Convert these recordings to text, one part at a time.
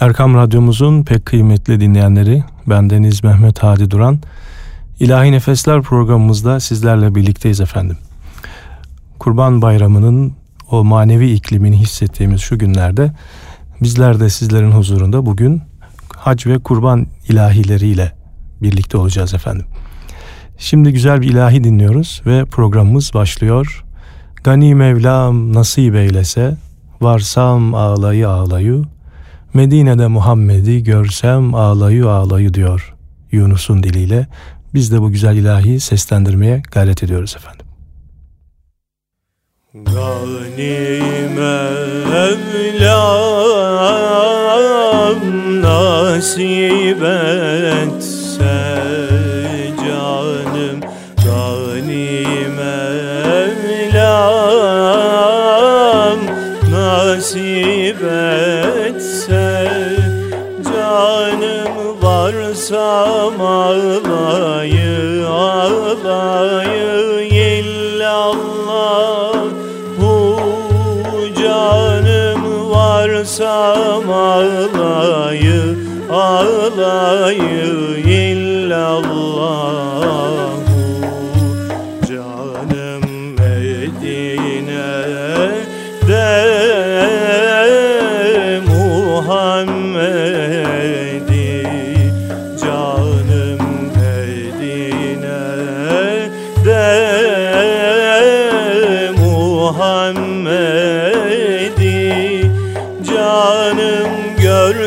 Erkam Radyomuzun pek kıymetli dinleyenleri, bendeniz Mehmet Hadi Duran. İlahi Nefesler programımızda sizlerle birlikteyiz efendim. Kurban Bayramı'nın o manevi iklimini hissettiğimiz şu günlerde bizler de sizlerin huzurunda bugün hac ve kurban ilahileriyle birlikte olacağız efendim. Şimdi güzel bir ilahi dinliyoruz ve programımız başlıyor. Gani Mevlam nasip eylese, varsam ağlayı ağlayı, Medine'de Muhammed'i görsem ağlayı ağlayı diyor Yunus'un diliyle. Biz de bu güzel ilahi seslendirmeye gayret ediyoruz efendim. Gani Mevlam nasip etse varsam ağlayı ağlayı illallah bu canım varsam ağlayı ağlayı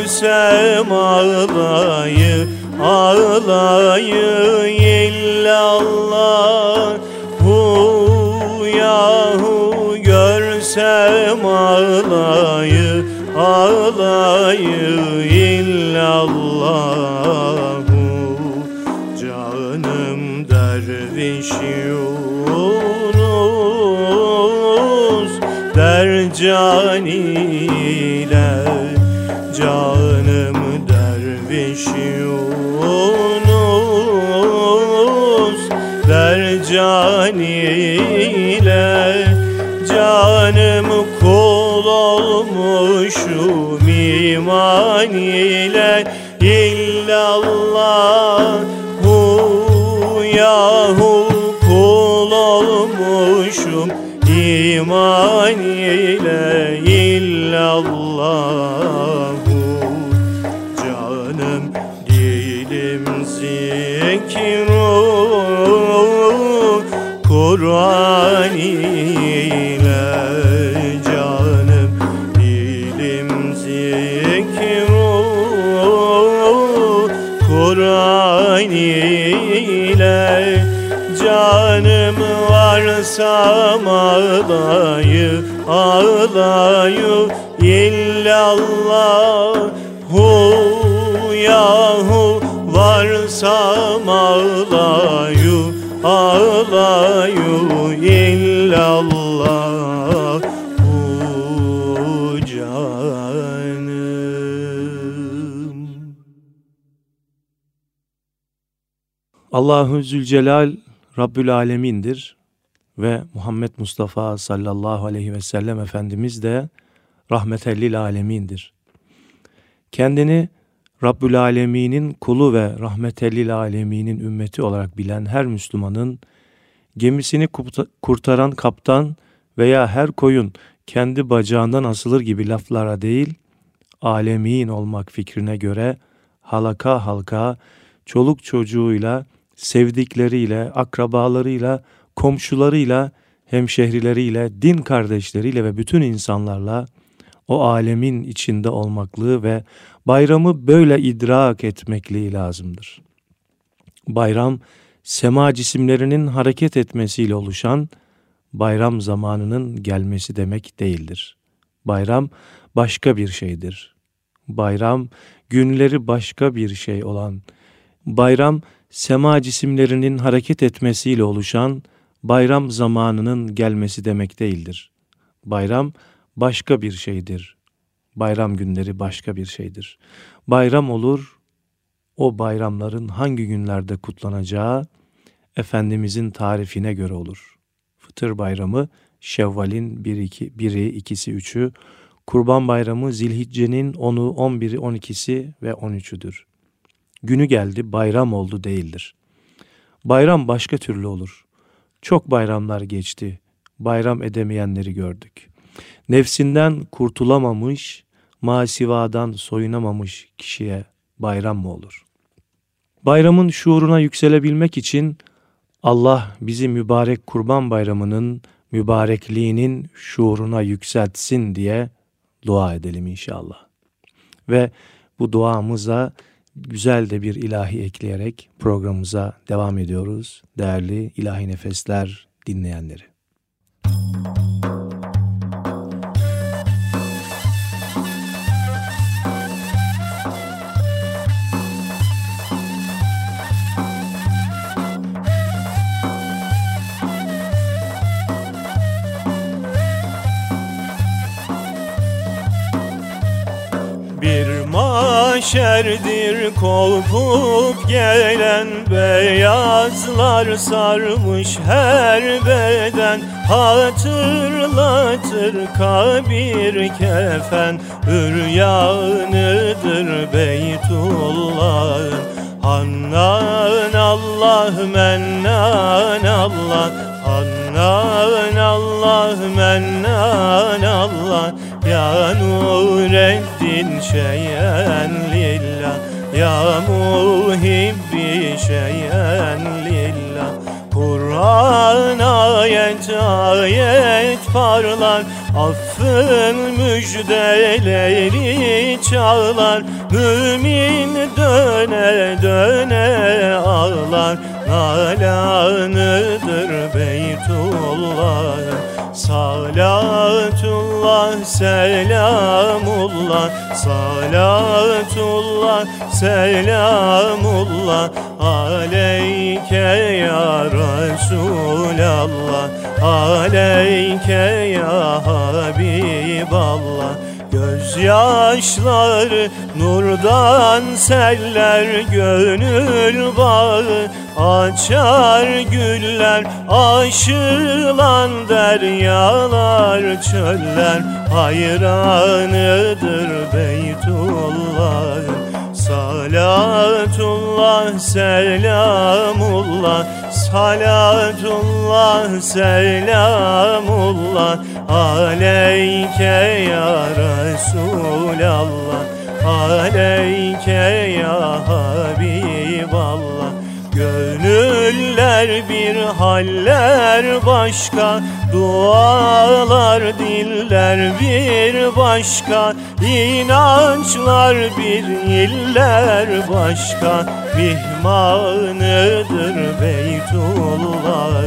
görsem ağlayı ağlayı illallah. Hu yahu görsem ağlayı ağlayı illallah. Canım derviş Yunus dercan ile canım Yunus dercan ile canım kul olmuşum iman ile Kur'an ile canım varsam ağlayı ağlayı illallah. Hu yahu varsam ağlayı ağlayı Allahu Zülcelal Rabbül Alemin'dir ve Muhammed Mustafa sallallahu aleyhi ve sellem Efendimiz de rahmetellil alemindir. Kendini Rabbül Alemin'in kulu ve rahmetellil aleminin ümmeti olarak bilen her Müslümanın gemisini kurtaran kaptan veya her koyun kendi bacağından asılır gibi laflara değil, alemin olmak fikrine göre halaka halka, çoluk çocuğuyla, sevdikleriyle, akrabalarıyla, komşularıyla, hemşehrileriyle, din kardeşleriyle ve bütün insanlarla o alemin içinde olmaklığı ve bayramı böyle idrak etmekliği lazımdır. Bayram, sema cisimlerinin hareket etmesiyle oluşan bayram zamanının gelmesi demek değildir. Bayram başka bir şeydir. Bayram günleri başka bir şey olan, bayram sema cisimlerinin hareket etmesiyle oluşan bayram zamanının gelmesi demek değildir. Bayram başka bir şeydir. Bayram günleri başka bir şeydir. Bayram olur, o bayramların hangi günlerde kutlanacağı Efendimizin tarifine göre olur. Fıtır bayramı Şevval'in 1'i, 2'si, 3'ü, Kurban Bayramı Zilhicce'nin 10'u, 11'i, 12'si ve 13'üdür. Günü geldi, bayram oldu değildir. Bayram başka türlü olur. Çok bayramlar geçti. Bayram edemeyenleri gördük. Nefsinden kurtulamamış, masivadan soyunamamış kişiye bayram mı olur? Bayramın şuuruna yükselebilmek için Allah bizi mübarek kurban bayramının mübarekliğinin şuuruna yükseltsin diye dua edelim inşallah. Ve bu duamıza güzel de bir ilahi ekleyerek programımıza devam ediyoruz. Değerli ilahi nefesler dinleyenleri. Mahşerdir kopup gelen Beyazlar sarmış her beden. Hatırlatır kabir kefen Üryanıdır Beytullah'ın. Hannan Allah mennan Allah. Hannan Allah mennan Allah Ya Nureddin şeyen lillah. Ya muhibbi şeyen lillah. Kur'an ayet ayet parlar. Affın müjdeleri çağlar Mümin döne döne ağlar. Nalanıdır Beytullah Salatullah selamullah. Salatullah selamullah. Aleyke ya Resulallah. Aleyke ya Habiballah Gözyaşları nurdan seller gönül bağı Açar güller aşılan deryalar çöller Hayranıdır Beytullah Salatullah selamullah Salatullah selamullah Aleyke ya Resulallah Aleyke ya Habiballah. Gönüller bir haller başka Dualar diller bir başka. İnançlar bir iller başka. Mihmanıdır Beytullah.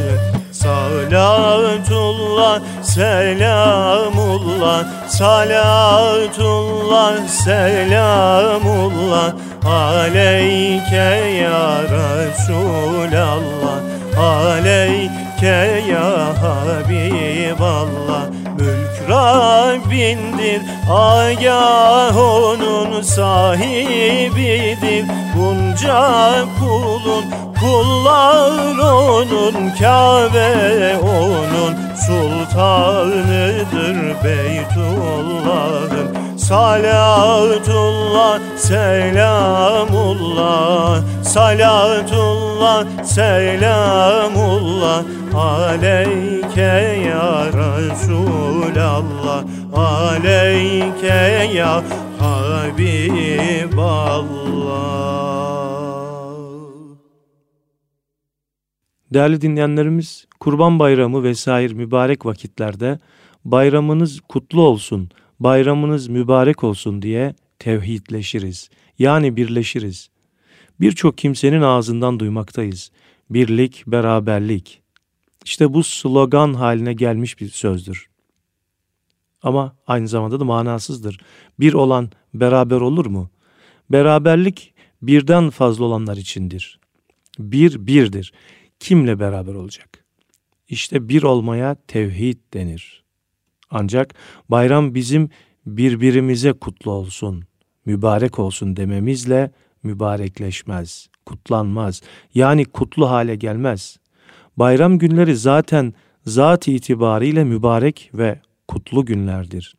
Salatullah, selamullah. Salatullah, selamullah. Aleyke ya Resulallah. Aleyke ya Habiballah. Mülk Rabbindir Agah onun sahibidir. Bunca kulun kullar onun Kabe onun sultanıdır Beytullah'ın Salatullah, selamullah. Salatullah, selamullah. Aleyke ya Resulallah. Aleyke ya Habiballah. Değerli dinleyenlerimiz, Kurban Bayramı vesaire mübarek vakitlerde bayramınız kutlu olsun, bayramınız mübarek olsun diye tevhidleşiriz. Yani birleşiriz. Birçok kimsenin ağzından duymaktayız. Birlik, beraberlik. İşte bu slogan haline gelmiş bir sözdür. Ama aynı zamanda da manasızdır. Bir olan beraber olur mu? Beraberlik birden fazla olanlar içindir. Bir birdir. Kimle beraber olacak? İşte bir olmaya tevhid denir. Ancak bayram bizim birbirimize kutlu olsun, mübarek olsun dememizle mübarekleşmez, kutlanmaz. Yani kutlu hale gelmez. Bayram günleri zaten zat itibariyle mübarek ve kutlu günlerdir.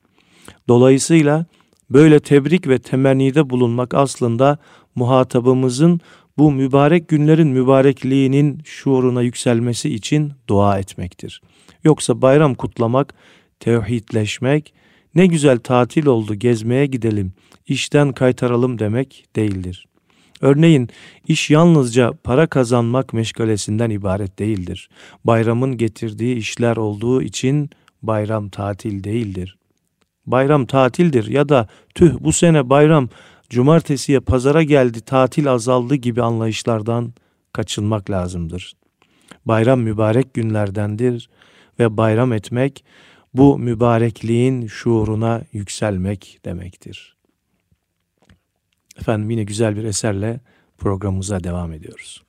Dolayısıyla böyle tebrik ve temennide bulunmak aslında muhatabımızın bu mübarek günlerin mübarekliğinin şuuruna yükselmesi için dua etmektir. Yoksa bayram kutlamak, tevhidleşmek, ne güzel tatil oldu gezmeye gidelim, işten kaytaralım demek değildir. Örneğin iş yalnızca para kazanmak meşgalesinden ibaret değildir. Bayramın getirdiği işler olduğu için bayram tatil değildir. Bayram tatildir ya da tüh bu sene bayram cumartesiye pazara geldi tatil azaldı gibi anlayışlardan kaçınmak lazımdır. Bayram mübarek günlerdendir ve bayram etmek bu mübarekliğin şuuruna yükselmek demektir. Efendim yine güzel bir eserle programımıza devam ediyoruz.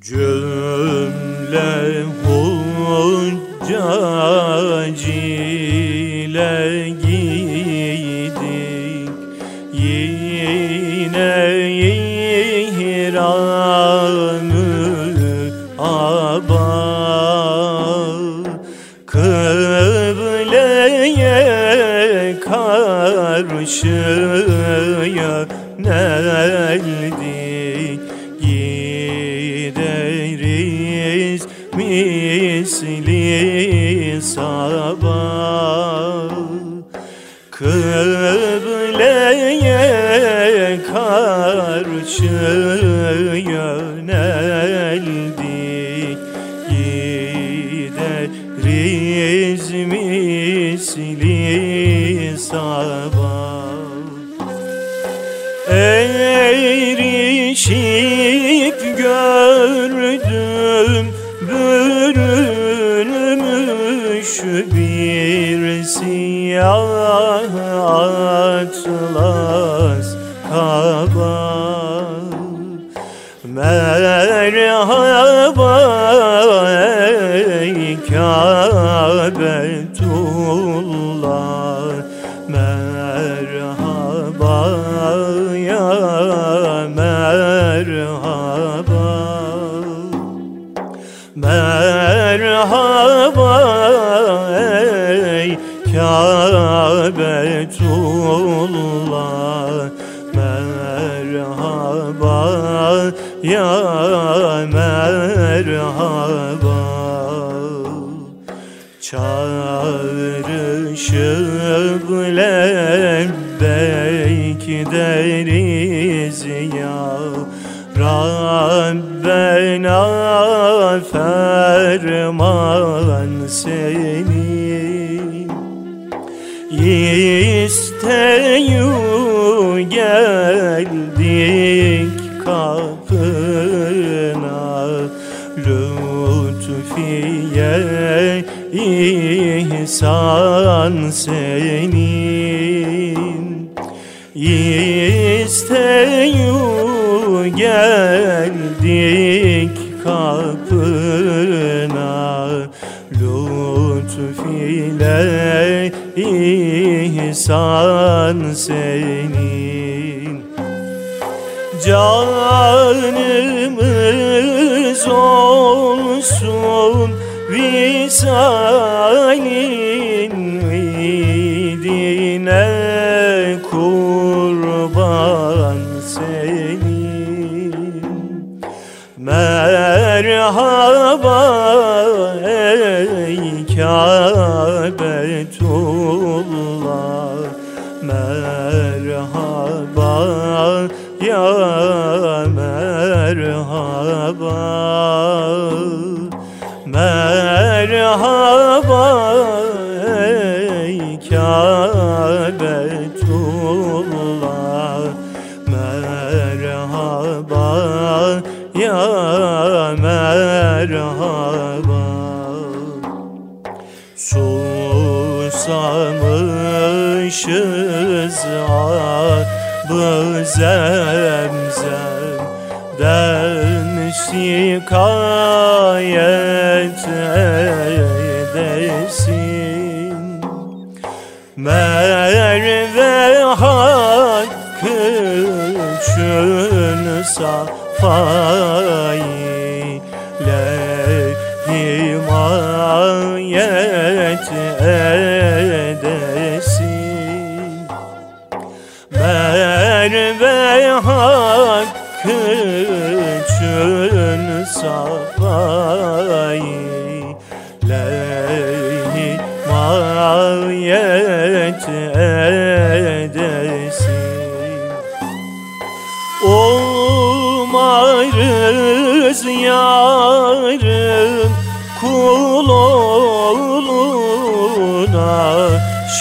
Cümle hocacı ile gidik yine ihramı abad kıbleye karşı the old ya merhaba Çağrışıp lebbeyk deriz ya Rabbena ferman seni. İsteyu geldik kapına ihsan senin. İsteyu geldik kapına. Lütfiyle ihsan senin. Canımız olsun visalin merhaba Merhaba ey Kâbetullah. Merhaba ya merhaba. Susamışız ah bize şikayet edesin Merve hakkı için safayı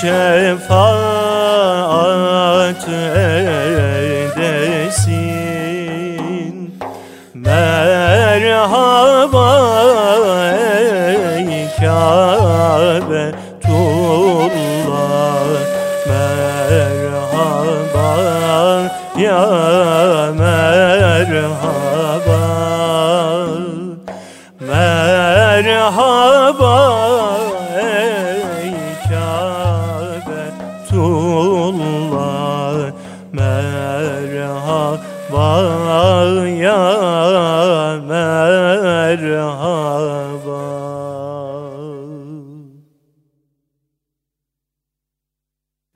Yeah.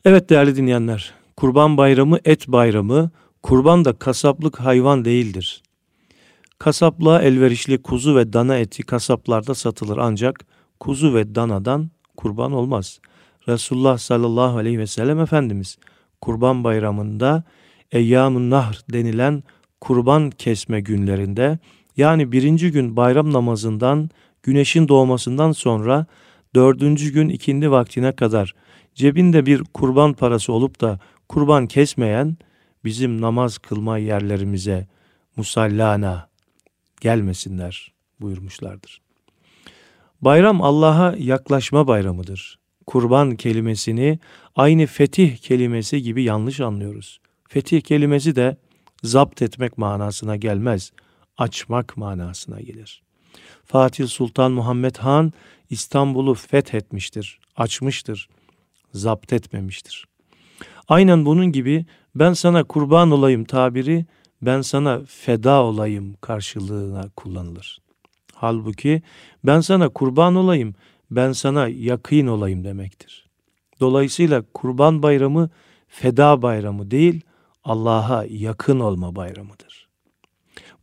Evet değerli dinleyenler, Kurban Bayramı et bayramı, kurban da kasaplık hayvan değildir. Kasaplığa elverişli kuzu ve dana eti kasaplarda satılır ancak kuzu ve danadan kurban olmaz. Resulullah sallallahu aleyhi ve sellem Efendimiz Kurban Bayramı'nda Eyyam-ı Nahr denilen kurban kesme günlerinde yani birinci gün bayram namazından güneşin doğmasından sonra dördüncü gün ikindi vaktine kadar cebinde bir kurban parası olup da kurban kesmeyen bizim namaz kılma yerlerimize musallana gelmesinler buyurmuşlardır. Bayram Allah'a yaklaşma bayramıdır. Kurban kelimesini aynı fetih kelimesi gibi yanlış anlıyoruz. Fetih kelimesi de zapt etmek manasına gelmez, açmak manasına gelir. Fatih Sultan Muhammed Han İstanbul'u fethetmiştir, açmıştır, zapt etmemiştir. Aynen bunun gibi ben sana kurban olayım tabiri ben sana feda olayım karşılığına kullanılır. Halbuki ben sana kurban olayım, ben sana yakın olayım demektir. Dolayısıyla kurban bayramı feda bayramı değil, Allah'a yakın olma bayramıdır.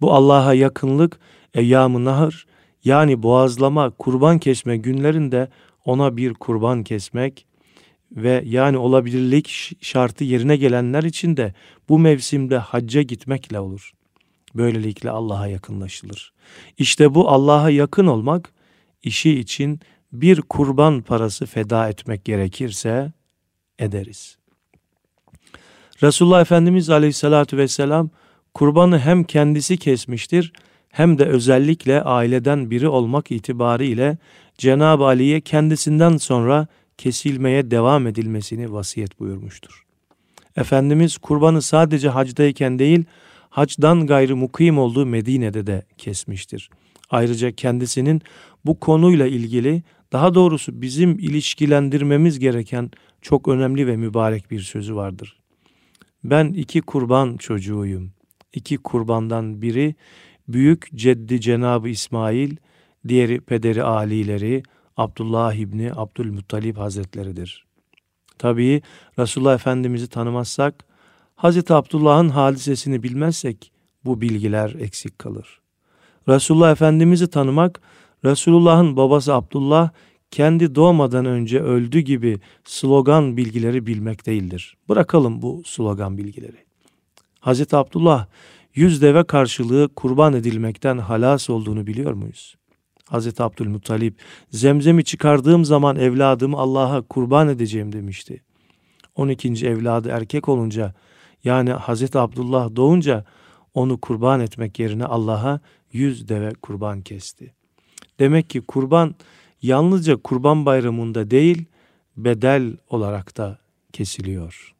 Bu Allah'a yakınlık eyyam-ı nahır yani boğazlama, kurban kesme günlerinde ona bir kurban kesmek ve yani olabilirlik şartı yerine gelenler için de bu mevsimde hacca gitmekle olur. Böylelikle Allah'a yakınlaşılır. İşte bu Allah'a yakın olmak, işi için bir kurban parası feda etmek gerekirse ederiz. Resulullah Efendimiz Aleyhisselatü Vesselam kurbanı hem kendisi kesmiştir hem de özellikle aileden biri olmak itibariyle Cenab-ı Ali'ye kendisinden sonra kesilmeye devam edilmesini vasiyet buyurmuştur. Efendimiz kurbanı sadece hacdayken değil, hacdan gayrı mukim olduğu Medine'de de kesmiştir. Ayrıca kendisinin bu konuyla ilgili daha doğrusu bizim ilişkilendirmemiz gereken çok önemli ve mübarek bir sözü vardır. Ben iki kurban çocuğuyum. İki kurbandan biri büyük ceddi Cenabı İsmail, diğeri pederi alileri Abdullah İbni Abdülmuttalib Hazretleridir. Tabii Resulullah Efendimiz'i tanımazsak, Hazreti Abdullah'ın hadisesini bilmezsek bu bilgiler eksik kalır. Resulullah Efendimiz'i tanımak, Resulullah'ın babası Abdullah kendi doğmadan önce öldü gibi slogan bilgileri bilmek değildir. Bırakalım bu slogan bilgileri. Hazreti Abdullah yüz deve karşılığı kurban edilmekten halas olduğunu biliyor muyuz? Hazreti Abdülmuttalip zemzemi çıkardığım zaman evladımı Allah'a kurban edeceğim demişti. 12. evladı erkek olunca yani Hazreti Abdullah doğunca onu kurban etmek yerine Allah'a yüz deve kurban kesti. Demek ki kurban yalnızca kurban bayramında değil bedel olarak da kesiliyor.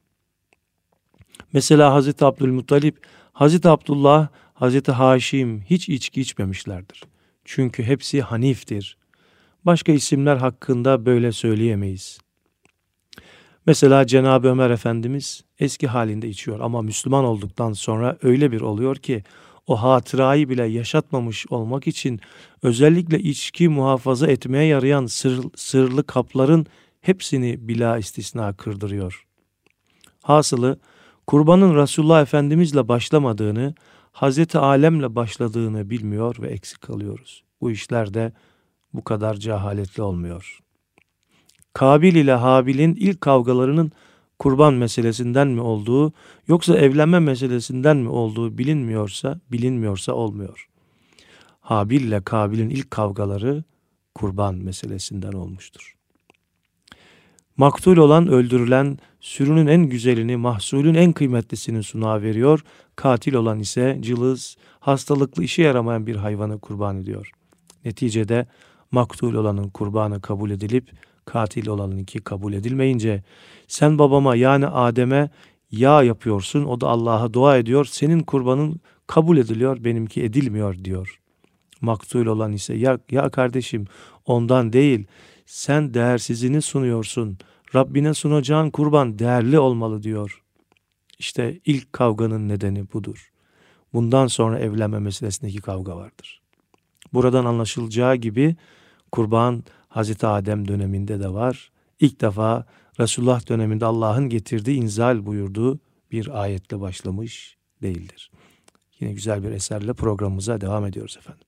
Mesela Hazreti Abdülmuttalip, Hazreti Abdullah, Hazreti Haşim hiç içki içmemişlerdir. Çünkü hepsi Hanif'tir. Başka isimler hakkında böyle söyleyemeyiz. Mesela Cenab-ı Ömer Efendimiz eski halinde içiyor ama Müslüman olduktan sonra öyle bir oluyor ki o hatırayı bile yaşatmamış olmak için özellikle içki muhafaza etmeye yarayan sır, sırlı kapların hepsini bila istisna kırdırıyor. Hasılı kurbanın Resulullah Efendimizle başlamadığını, Hazreti Alem'le başladığını bilmiyor ve eksik kalıyoruz. Bu işler de bu kadar cehaletli olmuyor. Kabil ile Habil'in ilk kavgalarının kurban meselesinden mi olduğu yoksa evlenme meselesinden mi olduğu bilinmiyorsa bilinmiyorsa olmuyor. Habil ile Kabil'in ilk kavgaları kurban meselesinden olmuştur. Maktul olan öldürülen sürünün en güzelini, mahsulün en kıymetlisini sunağa veriyor. Katil olan ise cılız, hastalıklı işe yaramayan bir hayvanı kurban ediyor. Neticede maktul olanın kurbanı kabul edilip katil olanınki kabul edilmeyince sen babama yani Adem'e ya yapıyorsun o da Allah'a dua ediyor senin kurbanın kabul ediliyor benimki edilmiyor diyor. Maktul olan ise ya, ya kardeşim ondan değil sen değersizini sunuyorsun. Rabbine sunacağın kurban değerli olmalı diyor. İşte ilk kavganın nedeni budur. Bundan sonra evlenme meselesindeki kavga vardır. Buradan anlaşılacağı gibi kurban Hazreti Adem döneminde de var. İlk defa Resulullah döneminde Allah'ın getirdiği inzal buyurduğu bir ayetle başlamış değildir. Yine güzel bir eserle programımıza devam ediyoruz efendim.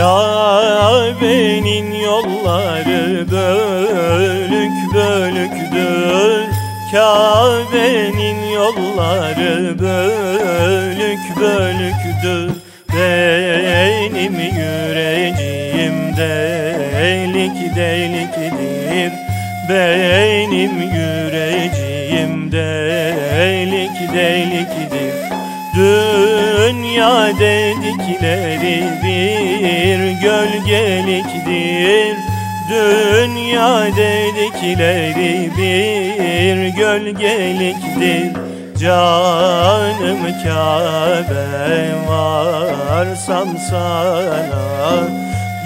Kabe'nin yolları bölük bölüktür Kabe'nin yolları bölük bölüktür Benim yüreğim delik delikdir Benim yüreğim delik delikdir Dünya dedikleri bir gölgeliktir. Dünya dedikleri bir gölgeliktir. Canım Kabe varsam sana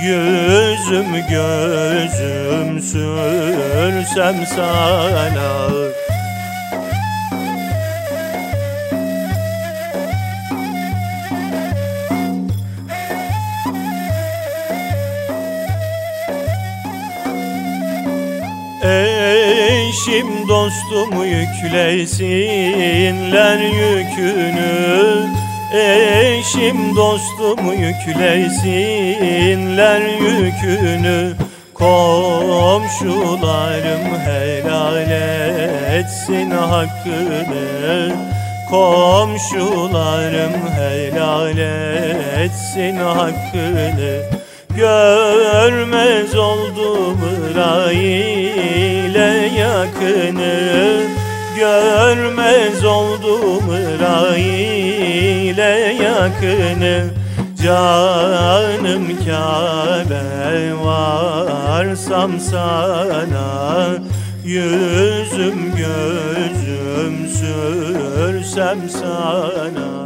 Yüzüm gözüm sürsem sana Eşim dostum yüklesinler yükünü. Eşim dostum yüklesinler yükünü. Komşularım helal etsin hakkını. Komşularım helal etsin hakkını Görmez oldum ile yakını. Görmez oldum ile yakını. Canım Kabe varsam sana Yüzüm gözüm sürsem sana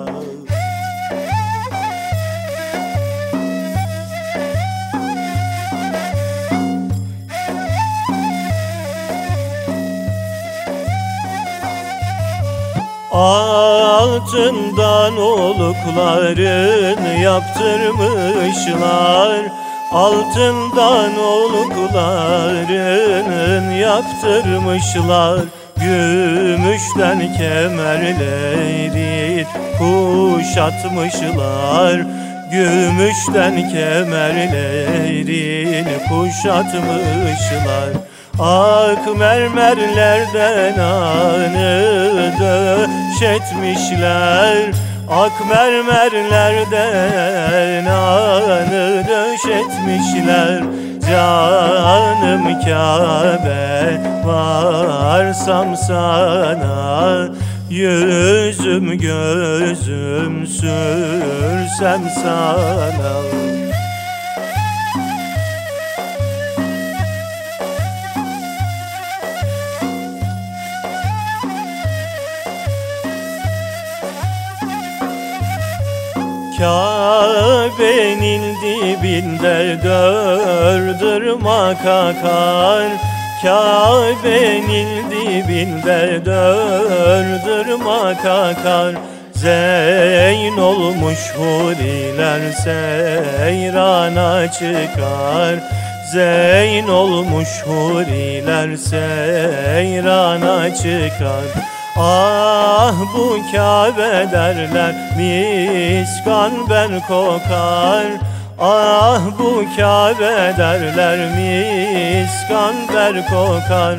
Altından olukların yaptırmışlar. Altından olukların yaptırmışlar. Gümüşten kemerleri kuşatmışlar. Gümüşten kemerlerini kuşatmışlar. Ak mermerlerden anı döşetmişler Ak mermerlerden anı döşetmişler. Canım Kabe varsam sana Yüzüm gözüm sürsem sana Kabe'nin dibinde dördürmak akar Kabe'nin dibinde dördürmak akar Zeyn olmuş huriler seyrana çıkar. Zeyn olmuş huriler seyrana çıkar Ah bu Kabe derler miskan ben kokar. Ah bu Kabe derler miskan ber kokar.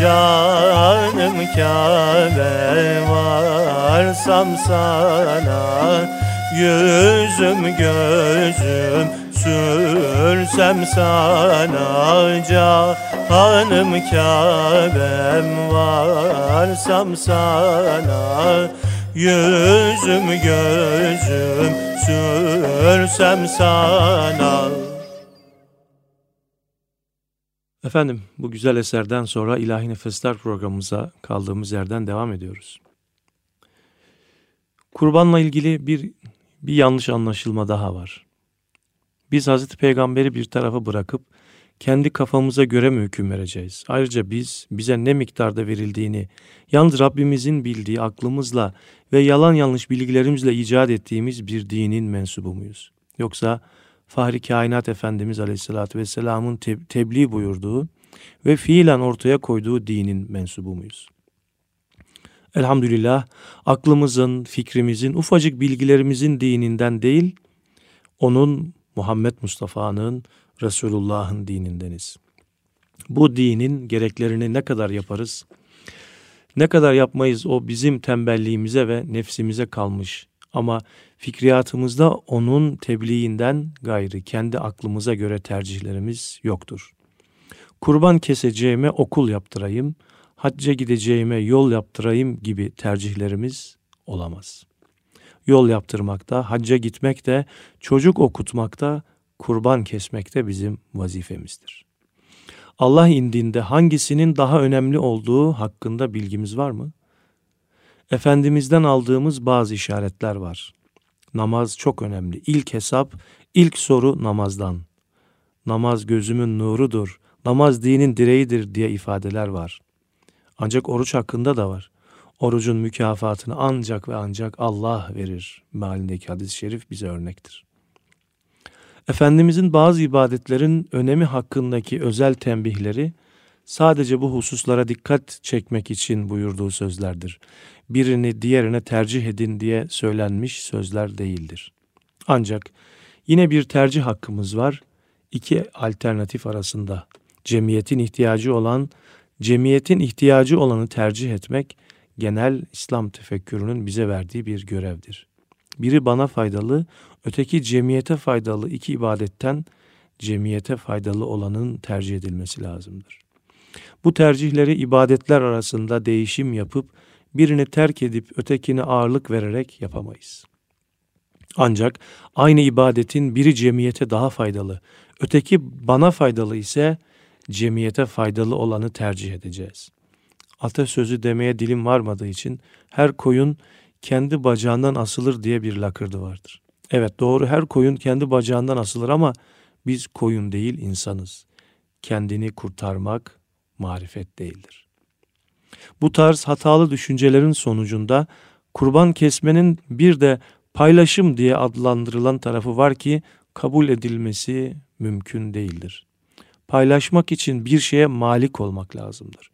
Canım Kabe varsam sana. Yüzüm gözüm sürsem sana Canım Kabe'm varsam sana Yüzüm gözüm sürsem sana Efendim bu güzel eserden sonra İlahi Nefesler programımıza kaldığımız yerden devam ediyoruz. Kurbanla ilgili bir bir yanlış anlaşılma daha var. Biz Hazreti Peygamber'i bir tarafa bırakıp kendi kafamıza göre mi hüküm vereceğiz? Ayrıca biz bize ne miktarda verildiğini yalnız Rabbimizin bildiği aklımızla ve yalan yanlış bilgilerimizle icat ettiğimiz bir dinin mensubu muyuz? Yoksa Fahri Kainat Efendimiz Aleyhisselatü Vesselam'ın te tebliğ buyurduğu ve fiilen ortaya koyduğu dinin mensubu muyuz? Elhamdülillah aklımızın, fikrimizin, ufacık bilgilerimizin dininden değil, onun Muhammed Mustafa'nın, Resulullah'ın dinindeniz. Bu dinin gereklerini ne kadar yaparız? Ne kadar yapmayız o bizim tembelliğimize ve nefsimize kalmış. Ama fikriyatımızda onun tebliğinden gayrı kendi aklımıza göre tercihlerimiz yoktur. Kurban keseceğime okul yaptırayım, hacca gideceğime yol yaptırayım gibi tercihlerimiz olamaz. Yol yaptırmakta, hacca gitmekte, çocuk okutmakta, kurban kesmekte bizim vazifemizdir. Allah indinde hangisinin daha önemli olduğu hakkında bilgimiz var mı? Efendimiz'den aldığımız bazı işaretler var. Namaz çok önemli. İlk hesap, ilk soru namazdan. Namaz gözümün nurudur, namaz dinin direğidir diye ifadeler var. Ancak oruç hakkında da var. Orucun mükafatını ancak ve ancak Allah verir. Mealindeki hadis-i şerif bize örnektir. Efendimizin bazı ibadetlerin önemi hakkındaki özel tembihleri sadece bu hususlara dikkat çekmek için buyurduğu sözlerdir. Birini diğerine tercih edin diye söylenmiş sözler değildir. Ancak yine bir tercih hakkımız var. İki alternatif arasında cemiyetin ihtiyacı olan, cemiyetin ihtiyacı olanı tercih etmek genel İslam tefekkürünün bize verdiği bir görevdir. Biri bana faydalı, öteki cemiyete faydalı iki ibadetten cemiyete faydalı olanın tercih edilmesi lazımdır. Bu tercihleri ibadetler arasında değişim yapıp birini terk edip ötekine ağırlık vererek yapamayız. Ancak aynı ibadetin biri cemiyete daha faydalı, öteki bana faydalı ise cemiyete faydalı olanı tercih edeceğiz. Atasözü demeye dilim varmadığı için her koyun kendi bacağından asılır diye bir lakırdı vardır. Evet doğru her koyun kendi bacağından asılır ama biz koyun değil insanız. Kendini kurtarmak marifet değildir. Bu tarz hatalı düşüncelerin sonucunda kurban kesmenin bir de paylaşım diye adlandırılan tarafı var ki kabul edilmesi mümkün değildir. Paylaşmak için bir şeye malik olmak lazımdır.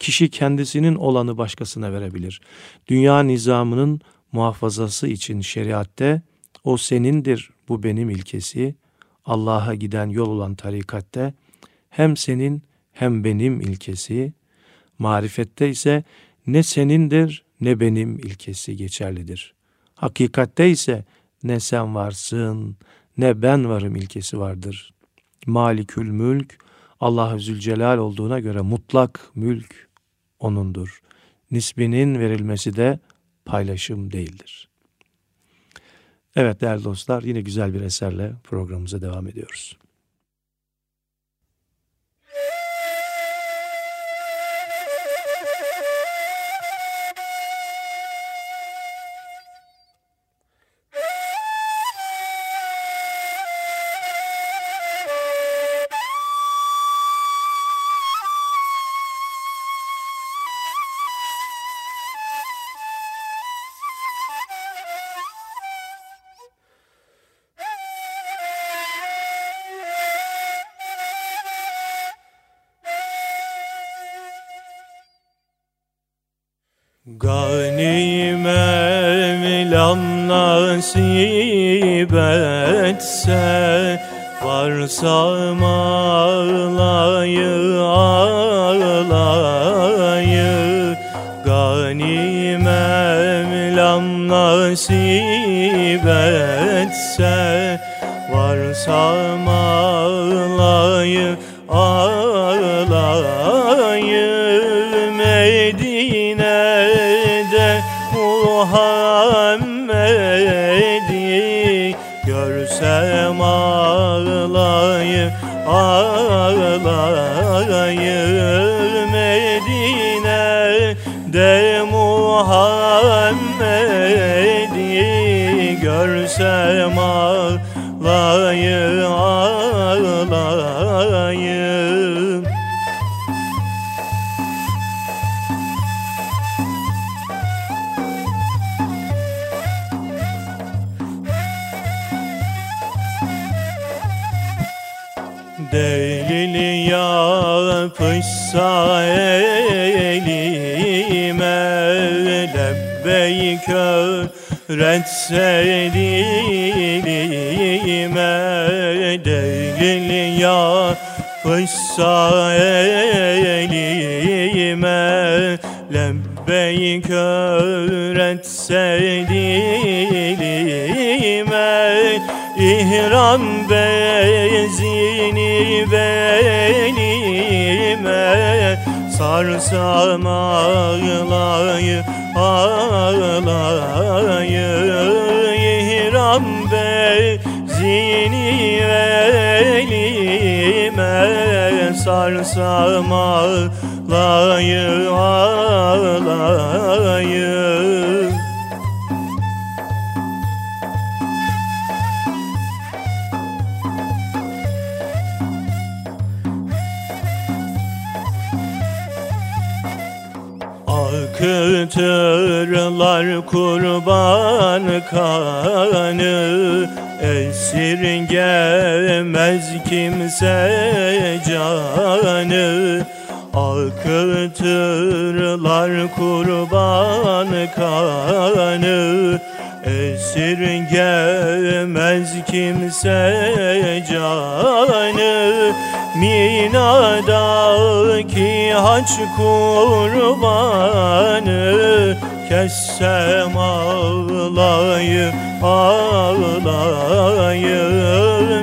Kişi kendisinin olanı başkasına verebilir. Dünya nizamının muhafazası için şeriatte o senindir, bu benim ilkesi, Allah'a giden yol olan tarikatte hem senin hem benim ilkesi, marifette ise ne senindir ne benim ilkesi geçerlidir. Hakikatte ise ne sen varsın ne ben varım ilkesi vardır. Malikül mülk Allah-u Zülcelal olduğuna göre mutlak mülk O'nundur. Nisbinin verilmesi de paylaşım değildir. Evet değerli dostlar yine güzel bir eserle programımıza devam ediyoruz. Gani Mevlam nasip etse Varsam öğretse dilime Delil yapışsa elime. Lebbeyk öğretse dilime İhram bezini Sarsam ağlayı ağlayı İhram bezini belime Sarsam ağlayı ağlayı Akıtırlar kurban kanı Esirgemez kimse canı. Akıtırlar kurban kanı Esirgemez kimse canı. Mina'daki haç kurbanı. Kessem ağlayı ağlayı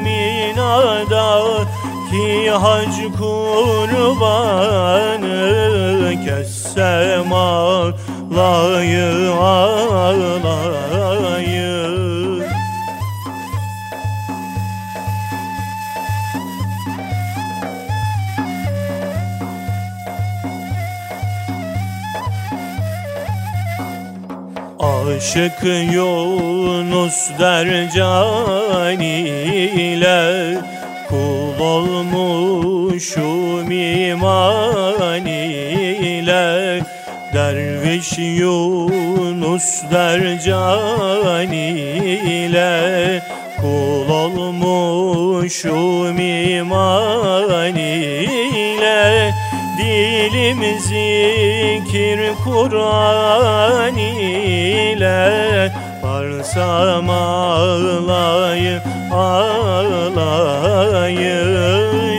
Mina'daki hac kurbanı. Kessem ağlayı ağlayı Aşık Yunus dercan ile Kul olmuşum iman ile Derviş Yunus dercan ile Kul olmuşum iman ile Dilim zikir Kur'an ile Varsam ağlayı ağlayı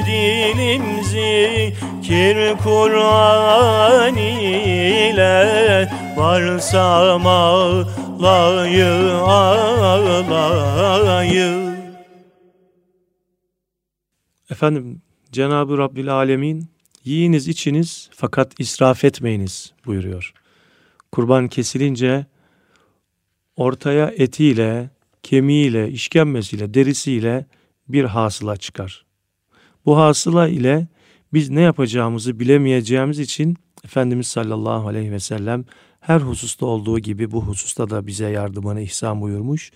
Dilim zikir Kur'an ile Varsam ağlayı ağlayı Efendim Cenab-ı Rabbil Alemin yiyiniz içiniz fakat israf etmeyiniz buyuruyor. Kurban kesilince ortaya etiyle, kemiğiyle, işkembesiyle, derisiyle bir hasıla çıkar. Bu hasıla ile biz ne yapacağımızı bilemeyeceğimiz için Efendimiz sallallahu aleyhi ve sellem her hususta olduğu gibi bu hususta da bize yardımını ihsan buyurmuş.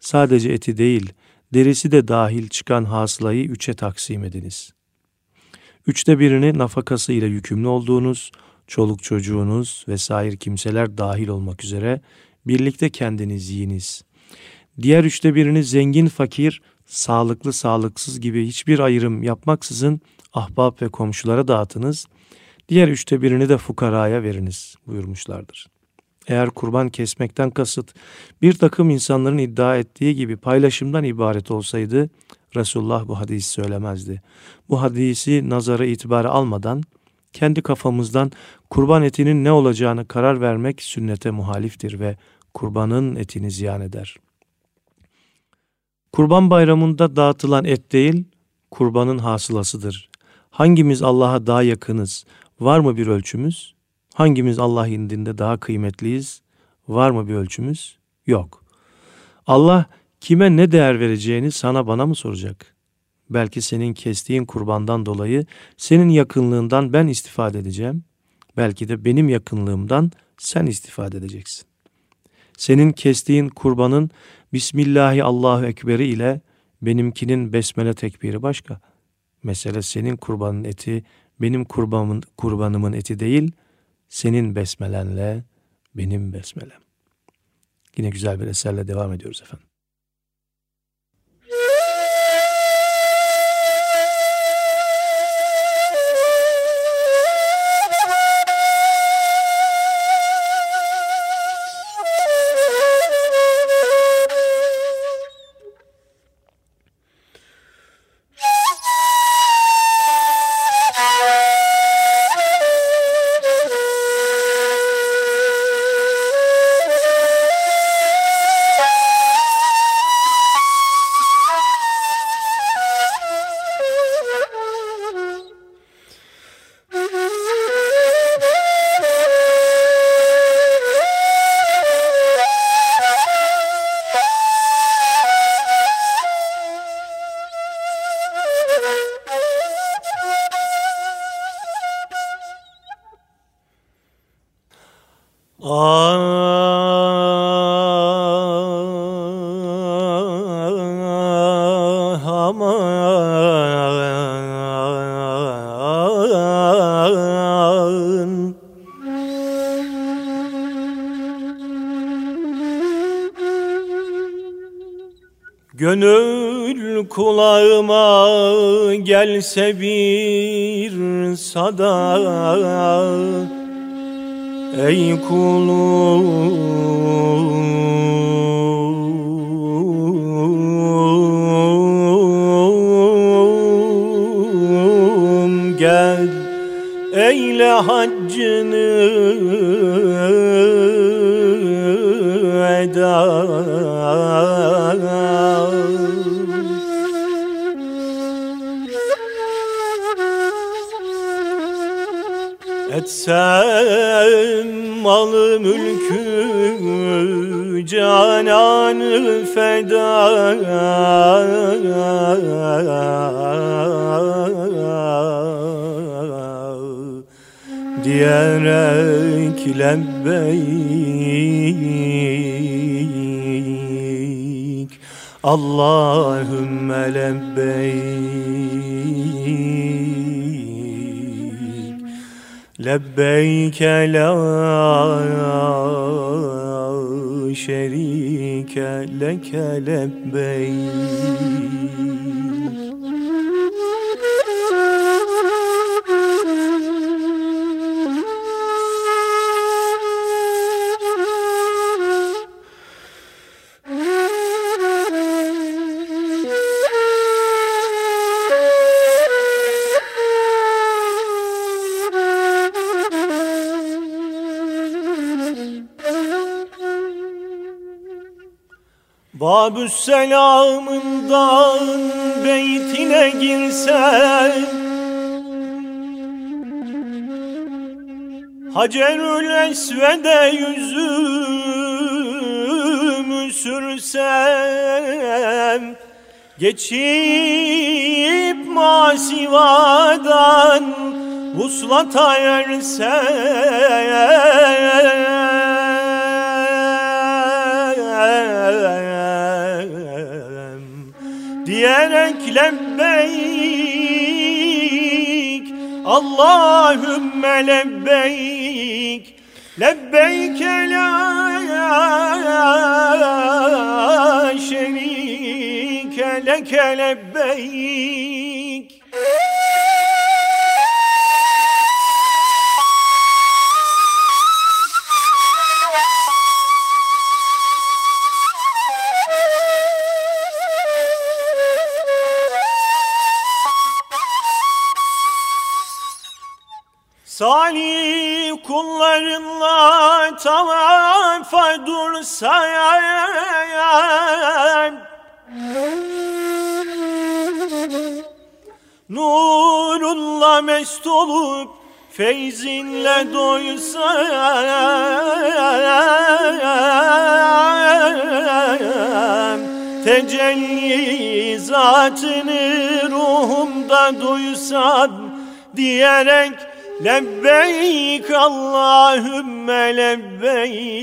Sadece eti değil, derisi de dahil çıkan hasılayı üçe taksim ediniz. Üçte birini nafakası ile yükümlü olduğunuz, çoluk çocuğunuz vesaire kimseler dahil olmak üzere birlikte kendiniz yiyiniz. Diğer üçte birini zengin fakir, sağlıklı sağlıksız gibi hiçbir ayrım yapmaksızın ahbap ve komşulara dağıtınız. Diğer üçte birini de fukaraya veriniz buyurmuşlardır. Eğer kurban kesmekten kasıt bir takım insanların iddia ettiği gibi paylaşımdan ibaret olsaydı Resulullah bu hadisi söylemezdi. Bu hadisi nazara itibara almadan kendi kafamızdan kurban etinin ne olacağını karar vermek sünnete muhaliftir ve kurbanın etini ziyan eder. Kurban bayramında dağıtılan et değil, kurbanın hasılasıdır. Hangimiz Allah'a daha yakınız? Var mı bir ölçümüz? Hangimiz Allah indinde daha kıymetliyiz? Var mı bir ölçümüz? Yok. Allah kime ne değer vereceğini sana bana mı soracak? Belki senin kestiğin kurbandan dolayı senin yakınlığından ben istifade edeceğim. Belki de benim yakınlığımdan sen istifade edeceksin. Senin kestiğin kurbanın Bismillahi Allahu Ekberi ile benimkinin besmele tekbiri başka. Mesele senin kurbanın eti benim kurbanımın, kurbanımın eti değil, senin besmelenle benim besmelem. Yine güzel bir eserle devam ediyoruz efendim. Kulağıma gelse bir sada. Ey kulum gel Eyle haccını Etsem malı mülkü cananı feda. Diyerek lebbeyk Allahümme lebbeyk لبيك لا شريك لك لبيك selamından beytine girsen Hacerül Esved'e yüzümü sürsem Geçip masivadan vuslata ersem Diyerek lebbeyk Allahümme lebbeyk. Lebbeyk la şerike leke lebbeyk Salih kullarınla tavafa dursan Nurunla mest olup feyzinle doysam Tecelli zatını ruhumda duysam Diyerek Lebbeyk Allahümme lebbeyk.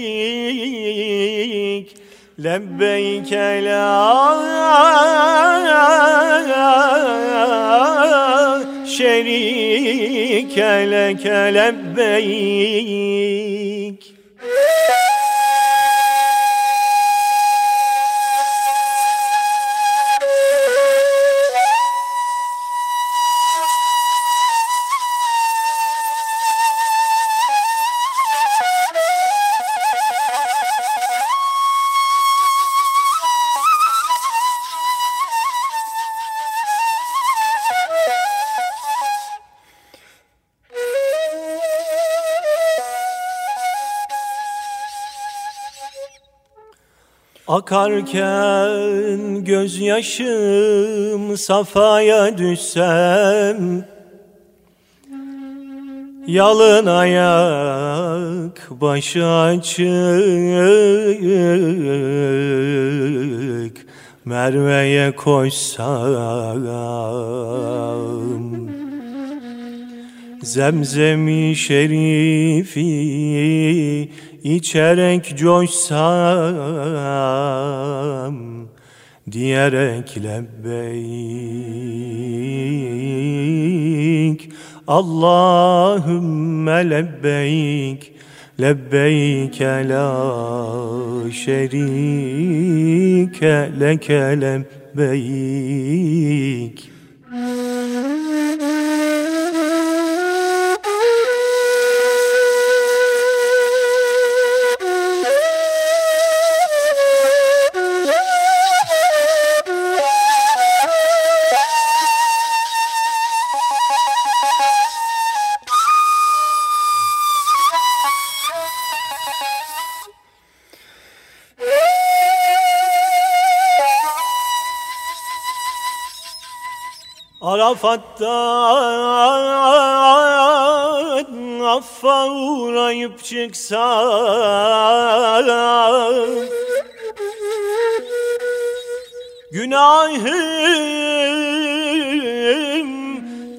Lebbeyk la şerike leke lebbeyk Akarken gözyaşım safaya düşsem Yalın ayak başı açık Merve'ye koşsam. Zemzemi şerifi içerek coşsam Diyerek lebbeyk. Allahümme lebbeyk Lebbeyke la şerike leke lebbeyk Arafat'tan affa uğrayıp çıksan. Günahım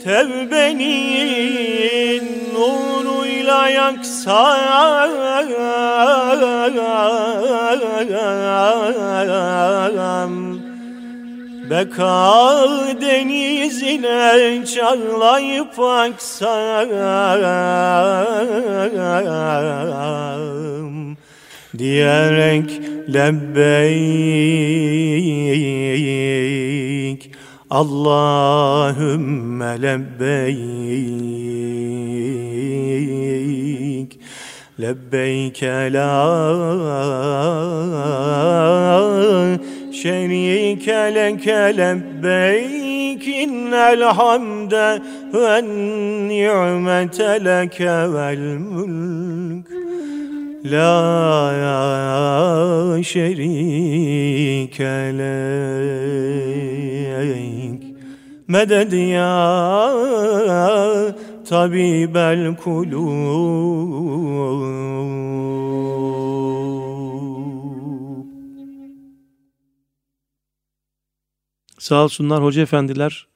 tevbenin nuruyla yaksam Beka denizine çarlayıp aksam Diyerek lebbeyk Allahümme lebbeyk Lebbeyke la şerike leke lebbeyk innel hamde ve ni'mete leke vel mülk La şerike لبيك ليك مدد يا طبيب القلوب Sağ olsunlar hoca efendiler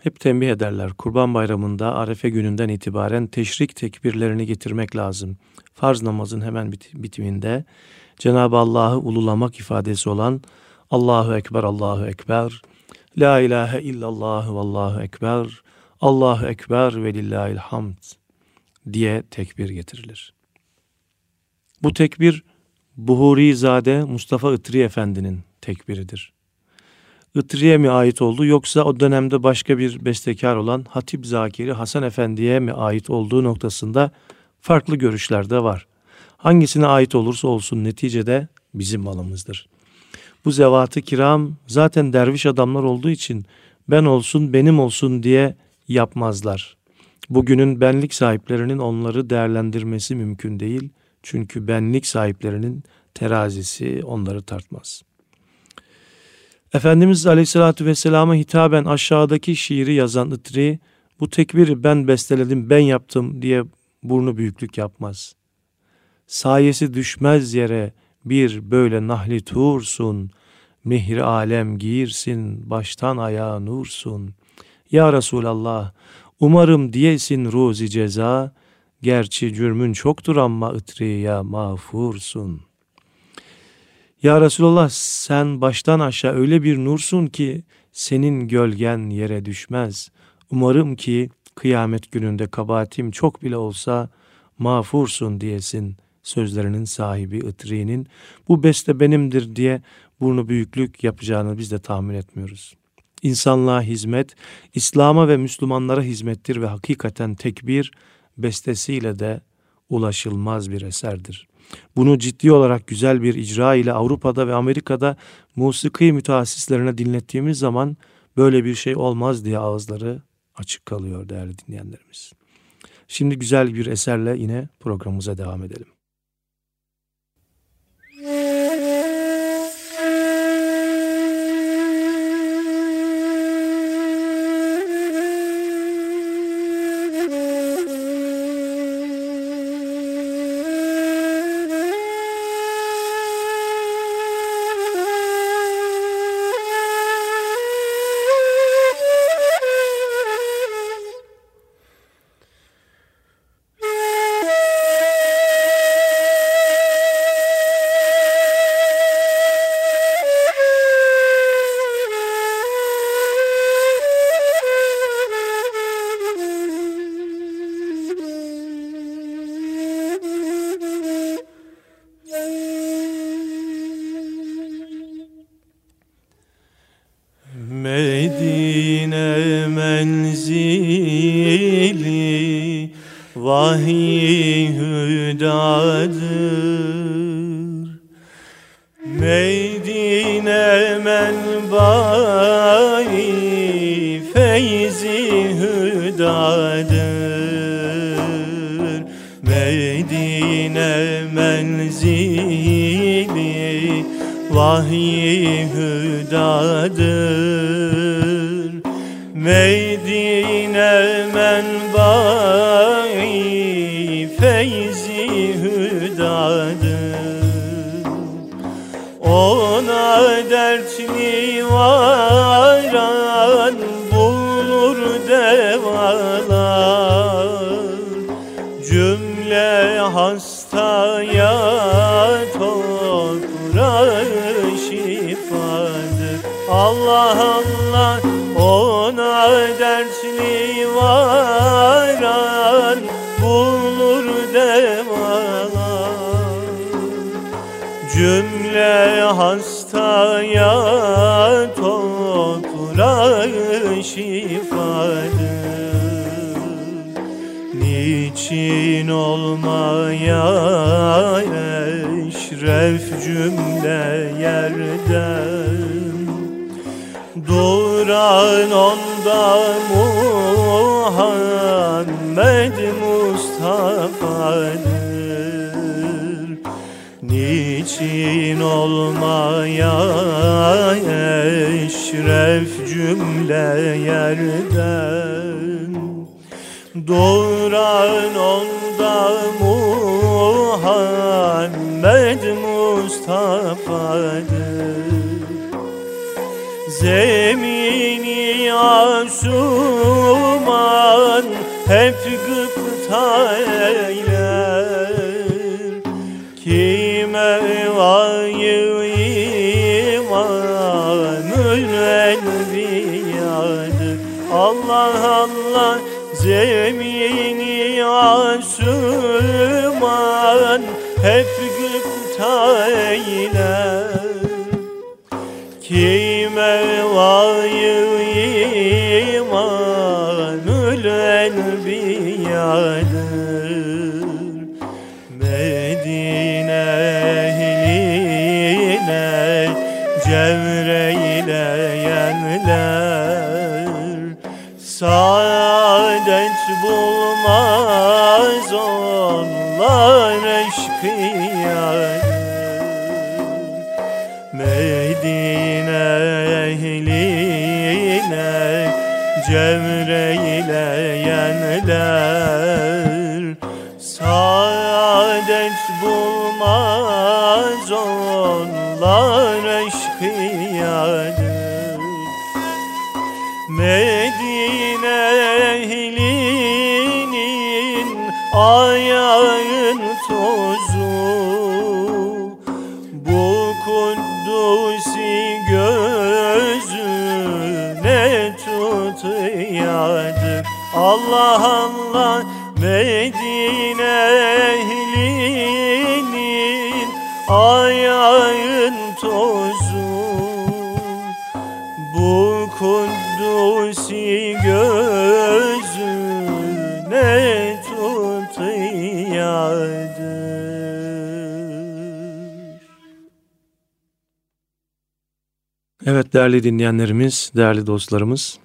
hep tembih ederler. Kurban bayramında Arefe gününden itibaren teşrik tekbirlerini getirmek lazım. Farz namazın hemen bit bitiminde Cenab-ı Allah'ı ululamak ifadesi olan Allahu Ekber, Allahu Ekber, La ilahe illallah ve Allahu Ekber, Allahu Ekber ve lillahil diye tekbir getirilir. Bu tekbir Buhuri Zade Mustafa Itri Efendi'nin tekbiridir. Itri'ye mi ait oldu yoksa o dönemde başka bir bestekar olan Hatip Zakiri Hasan Efendi'ye mi ait olduğu noktasında farklı görüşler de var. Hangisine ait olursa olsun neticede bizim malımızdır. Bu zevatı kiram zaten derviş adamlar olduğu için ben olsun benim olsun diye yapmazlar. Bugünün benlik sahiplerinin onları değerlendirmesi mümkün değil. Çünkü benlik sahiplerinin terazisi onları tartmaz. Efendimiz Aleyhisselatü Vesselam'a hitaben aşağıdaki şiiri yazan Itri, bu tekbiri ben besteledim, ben yaptım diye burnu büyüklük yapmaz. Sayesi düşmez yere bir böyle nahli tursun, mihri alem giyirsin, baştan ayağa nursun. Ya Resulallah, umarım diyesin ruzi ceza, gerçi cürmün çoktur ama ıtriya mağfursun. Ya Resulallah sen baştan aşağı öyle bir nursun ki senin gölgen yere düşmez. Umarım ki kıyamet gününde kabahatim çok bile olsa mağfursun diyesin sözlerinin sahibi Itri'nin bu beste benimdir diye burnu büyüklük yapacağını biz de tahmin etmiyoruz. İnsanlığa hizmet, İslam'a ve Müslümanlara hizmettir ve hakikaten tekbir bestesiyle de ulaşılmaz bir eserdir. Bunu ciddi olarak güzel bir icra ile Avrupa'da ve Amerika'da musiki mütehassislerine dinlettiğimiz zaman böyle bir şey olmaz diye ağızları açık kalıyor değerli dinleyenlerimiz. Şimdi güzel bir eserle yine programımıza devam edelim. Niçin olmaya eşref cümle yerden. Doğuran onda Muhammed Mustafa'dır. Zemini asuman hep gıpta eyler Allah Allah zemini asuman hep gıpta eyler Kime vayı imanül enbiyadır Allah Allah Medine ehlinin ayağın tozu. Bu Kuddusi gözüne tutuyadır Evet değerli dinleyenlerimiz, değerli dostlarımız,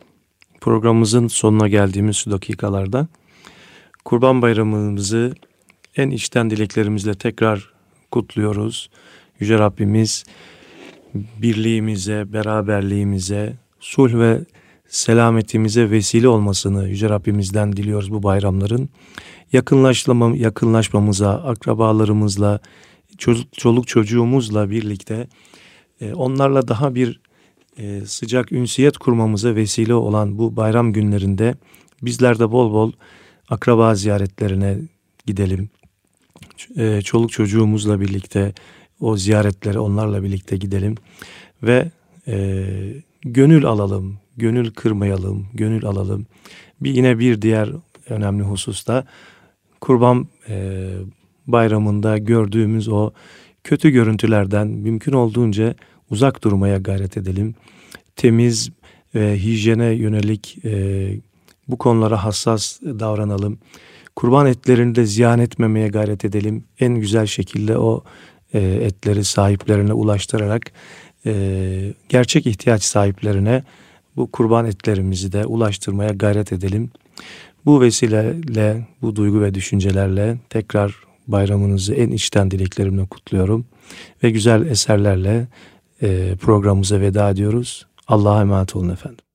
programımızın sonuna geldiğimiz şu dakikalarda Kurban Bayramımızı en içten dileklerimizle tekrar kutluyoruz. Yüce Rabbimiz birliğimize, beraberliğimize, sulh ve selametimize vesile olmasını Yüce Rabbimizden diliyoruz bu bayramların. Yakınlaşmam, yakınlaşmamıza, akrabalarımızla, çoluk çocuğumuzla birlikte e, onlarla daha bir e, sıcak ünsiyet kurmamıza vesile olan bu bayram günlerinde bizler de bol bol akraba ziyaretlerine gidelim. E, çoluk çocuğumuzla birlikte o ziyaretlere onlarla birlikte gidelim ve e, gönül alalım, gönül kırmayalım, gönül alalım. Bir yine bir diğer önemli hususta Kurban e, Bayramında gördüğümüz o kötü görüntülerden mümkün olduğunca uzak durmaya gayret edelim. Temiz ve hijyene yönelik e, bu konulara hassas davranalım. Kurban etlerini de ziyan etmemeye gayret edelim. En güzel şekilde o e, etleri sahiplerine ulaştırarak e, gerçek ihtiyaç sahiplerine bu kurban etlerimizi de ulaştırmaya gayret edelim. Bu vesileyle, bu duygu ve düşüncelerle tekrar bayramınızı en içten dileklerimle kutluyorum. Ve güzel eserlerle programımıza veda ediyoruz. Allah'a emanet olun efendim.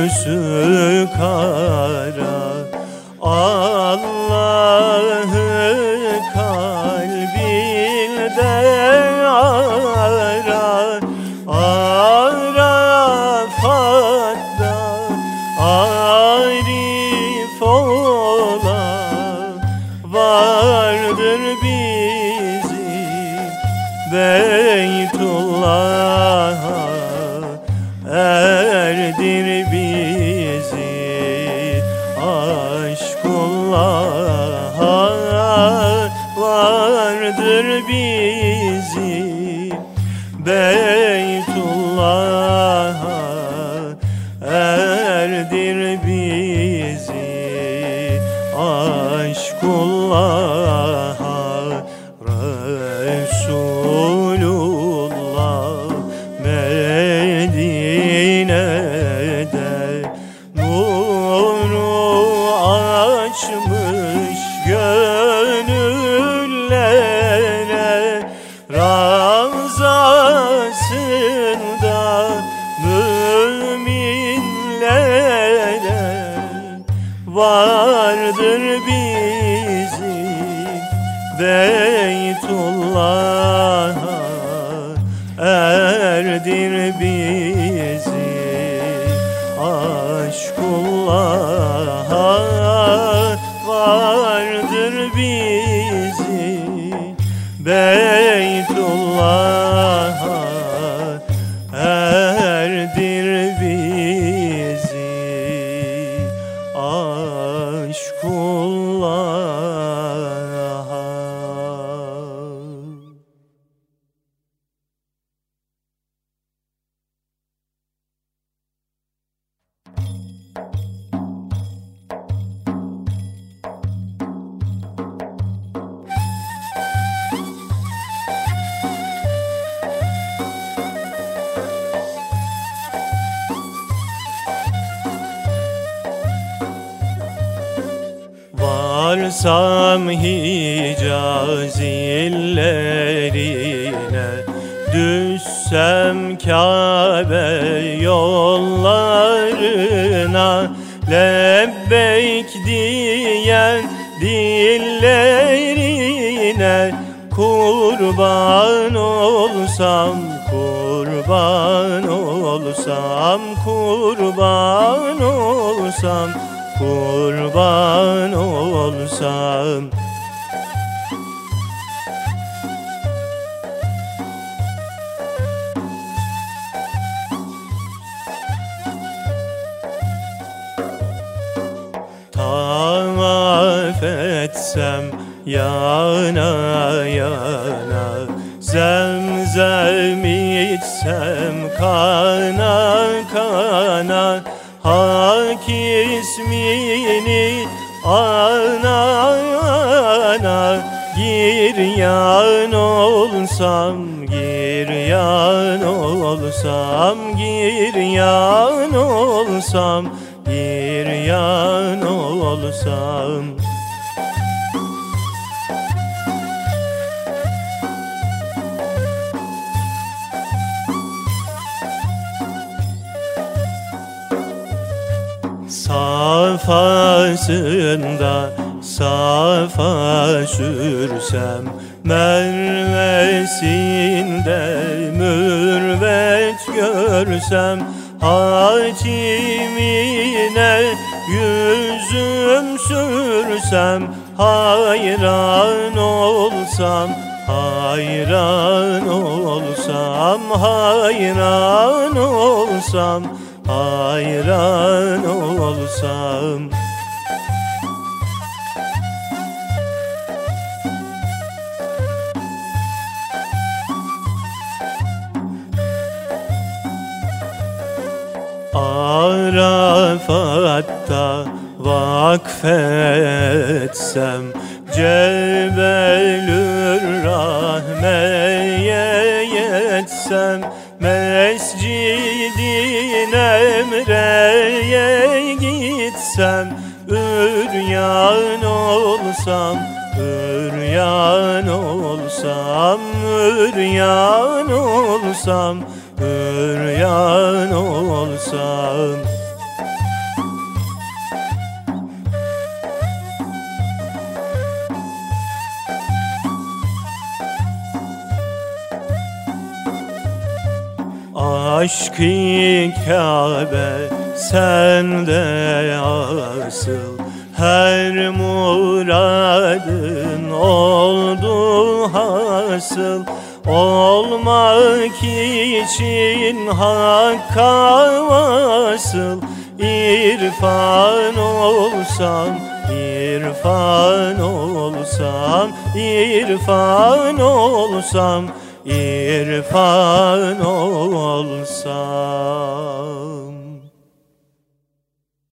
Örtüsü kara Varsam Hicaz illerine Düşsem Kabe yollarına Lebbeyk diyen dillerine Kurban olsam, kurban olsam, kurban olsam kurban olsam. Tavaf etsem yana yana Zemzem içsem kana olsam, giryan olsam, giryan olsam, giryan olsam. Safasında safa sürsem Mervesinde mürvet görsem Hatimine yüzüm sürsem Hayran olsam Hayran olsam, hayran olsam, hayran olsam Arafat'ta vakfetsem Cebelür Rahme'ye yetsem Mescidin Emre'ye gitsem Üryan olsam, üryan olsam, üryan olsam, üryan olsam Aşk-ı Kabe sende asıl Her muradın oldu hasıl. Olmak için hakka vasıl. İrfan olsam, irfan olsam, irfan olsam irfan olsam